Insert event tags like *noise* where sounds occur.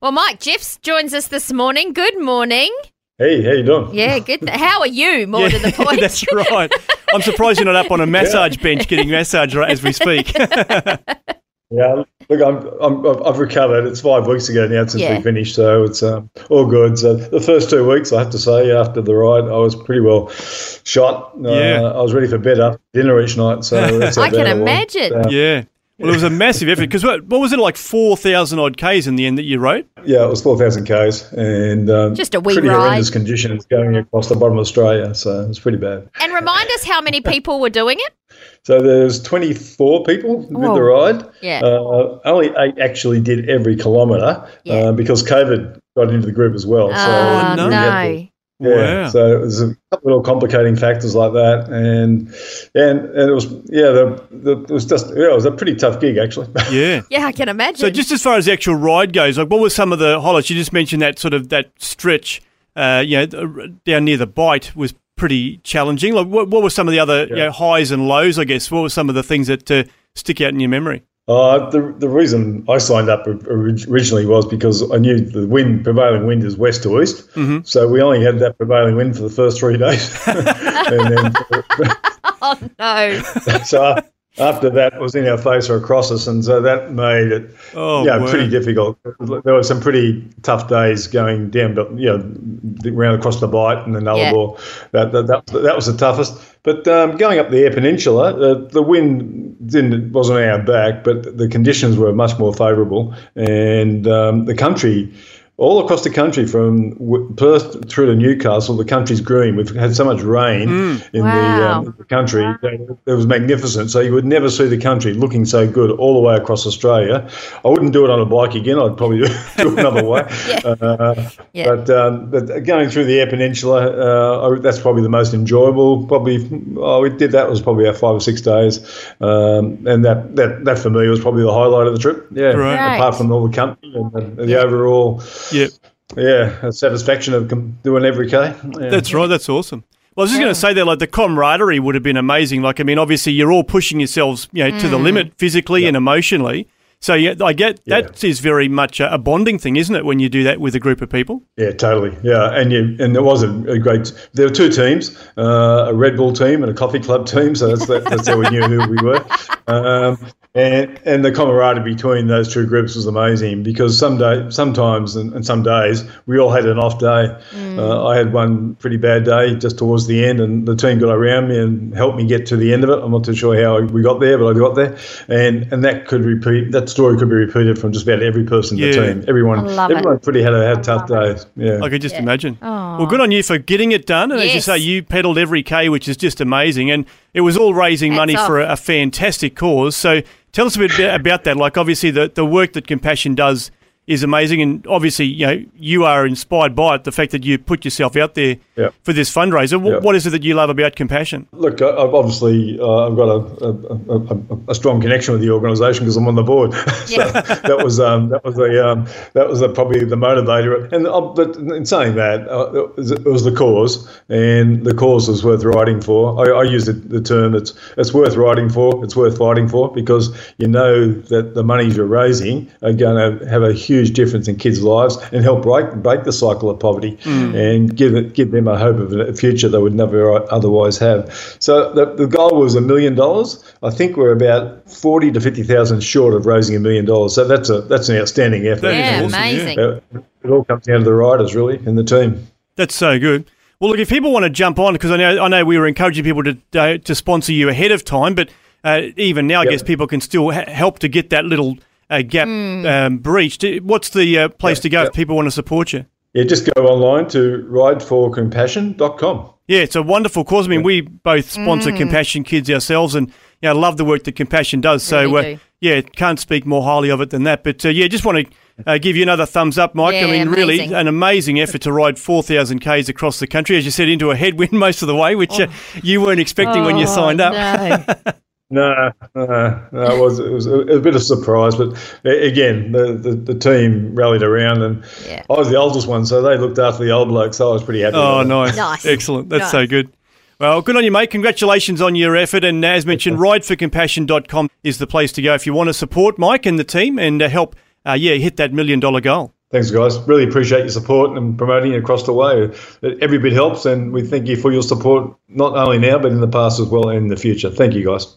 Well, Mike Jeffs joins us this morning. Good morning. Hey, how you doing? Yeah, good. *laughs* How are you? More yeah, to the *laughs* point. that's right. I'm surprised you're not up on a massage yeah. bench getting massage right as we speak. *laughs* yeah, look, I'm, I'm, I've recovered. It's five weeks ago now since yeah. we finished, so it's um, all good. So the first two weeks, I have to say, after the ride, I was pretty well shot. Yeah. Uh, I was ready for bed after dinner each night. So I can imagine. yeah. Well, it was a massive effort because what, what, was it like four thousand odd k's in the end that you rode? Yeah, it was four thousand k's, and um, just a wee pretty ride. horrendous conditions going across the bottom of Australia, so it was pretty bad. And remind us how many people were doing it. So there's 24 people with the ride. Yeah. Uh, only eight actually did every kilometre yeah. uh, because COVID got into the group as well. Oh, so no. Yeah, wow. so there's a couple of little complicating factors like that, and and and it was yeah, the, the it was just yeah, it was a pretty tough gig actually. *laughs* Yeah, yeah, I can imagine. So just as far as the actual ride goes, like what were some of the highlights? You just mentioned that sort of that stretch, uh, you know, down near the Bight was pretty challenging. Like what, what were some of the other yeah. you know, highs and lows? I guess what were some of the things that uh, stick out in your memory? Uh, the the reason I signed up originally was because I knew the wind prevailing wind is west to east, mm-hmm. so we only had that prevailing wind for the first three days. *laughs* then, *laughs* oh no! *laughs* so after that was in our face or across us, and so that made it oh, yeah pretty difficult. There were some pretty tough days going down, but you know, around across the Bight and the Nullarbor. Yeah. That, that, that that was the toughest. But um, going up the Eyre Peninsula, uh, the wind didn't wasn't our back, but the conditions were much more favourable, and um, the country all across the country from Perth through to Newcastle, the country's green. We've had so much rain mm. in wow. the, um, the, country. It was magnificent. So you would never see the country looking so good all the way across Australia. I wouldn't do it on a bike again. I'd probably *laughs* do it another way. *laughs* yeah. Uh, yeah. But, um, but going through the Eyre Peninsula, uh, that's probably the most enjoyable. Probably, oh, we did that was probably our five or six days. Um, and that, that, that for me was probably the highlight of the trip. Yeah. Right. Apart from all the company and the, the yeah. overall Yep. Yeah, satisfaction of doing every K. Yeah. That's right. That's awesome. Well, I was just yeah. going to say that, like the camaraderie would have been amazing. Like, I mean, obviously, you're all pushing yourselves, you know, mm. to the mm. limit physically yep. and emotionally. So, yeah, I get yeah. that is very much a, a, bonding thing, isn't it? When you do that with a group of people. Yeah, totally. Yeah, and you and there was a, a great. There were two teams, uh, a Red Bull team and a Coffee Club team. So that's that, that's how we knew who we were. *laughs* Um, and, and the camaraderie between those two groups was amazing because some day, sometimes and, and some days we all had an off day. Mm. Uh, I had one pretty bad day just towards the end, and the team got around me and helped me get to the end of it. I'm not too sure how we got there, but I got there, and and that could repeat. That story could be repeated from just about every person in yeah. the team. Everyone, everyone it. pretty had a had tough day. Yeah, I could just yeah. imagine. Aww. Well, good on you for getting it done, and yes. as you say, you pedalled every k, which is just amazing, and it was all raising Hats money off. for a, a fantastic cause. So Tell us a bit about that. Like, obviously, the, the work that Compassion does is amazing, and obviously, you know, you are inspired by it. The fact that you put yourself out there yep. for this fundraiser. Yep. What is it that you love about Compassion? Look, I've obviously uh, I've got a, a, a, a, strong connection with the organisation because I'm on the board. *laughs* so that was um, that was the um, that was the, probably the motivator. And uh, but in saying that, uh, it, was, it, was, the cause, and the cause was worth writing for. I, I use the, the term it's it's worth writing for. It's worth fighting for because you know that the monies you're raising are going to have a huge huge difference in kids' lives and help break break the cycle of poverty mm. and give it, give them a hope of a future they would never otherwise have. So the, the goal was a million dollars. I think we're about forty to fifty thousand short of raising a million dollars. So that's a that's an outstanding effort. Yeah, awesome, amazing. Yeah. It all comes down to the riders really and the team. That's so good. Well, look, if people want to jump on, because I know I know we were encouraging people to uh, to sponsor you ahead of time, but uh, even now, I Yep. guess people can still ha- help to get that little uh, gap Hmm. um, breached. What's the uh, place Yep, to go yep. if people want to support you? Yeah, just go online to rideforcompassion.com. Yeah, it's a wonderful cause. I mean, we both sponsor Hmm. Compassion Kids ourselves, and you know, love the work that Compassion does. So, Really uh, do. yeah, can't speak more highly of it than that. But uh, yeah, just want to uh, give you another thumbs up, Mike. Yeah, I mean, really, an amazing effort to ride 4,000 Ks across the country, as you said, into a headwind *laughs* most of the way, which uh, you weren't expecting when you Oh, signed up. No. *laughs* No, no, no, it was it was a, a bit of a surprise, but again, the, the, the team rallied around, and Yeah. I was the oldest one, so they looked after the old bloke, so I was pretty happy. Oh, nice. Nice. Excellent. That's so good. Well, good on you, mate. Congratulations on your effort. And as mentioned, rideforcompassion.com is the place to go if you want to support Mike and the team and uh, help, uh, yeah, hit that million dollar goal. Thanks, guys. Really appreciate your support and promoting it across the way. Every bit helps, and we thank you for your support, not only now, but in the past as well and in the future. Thank you, guys.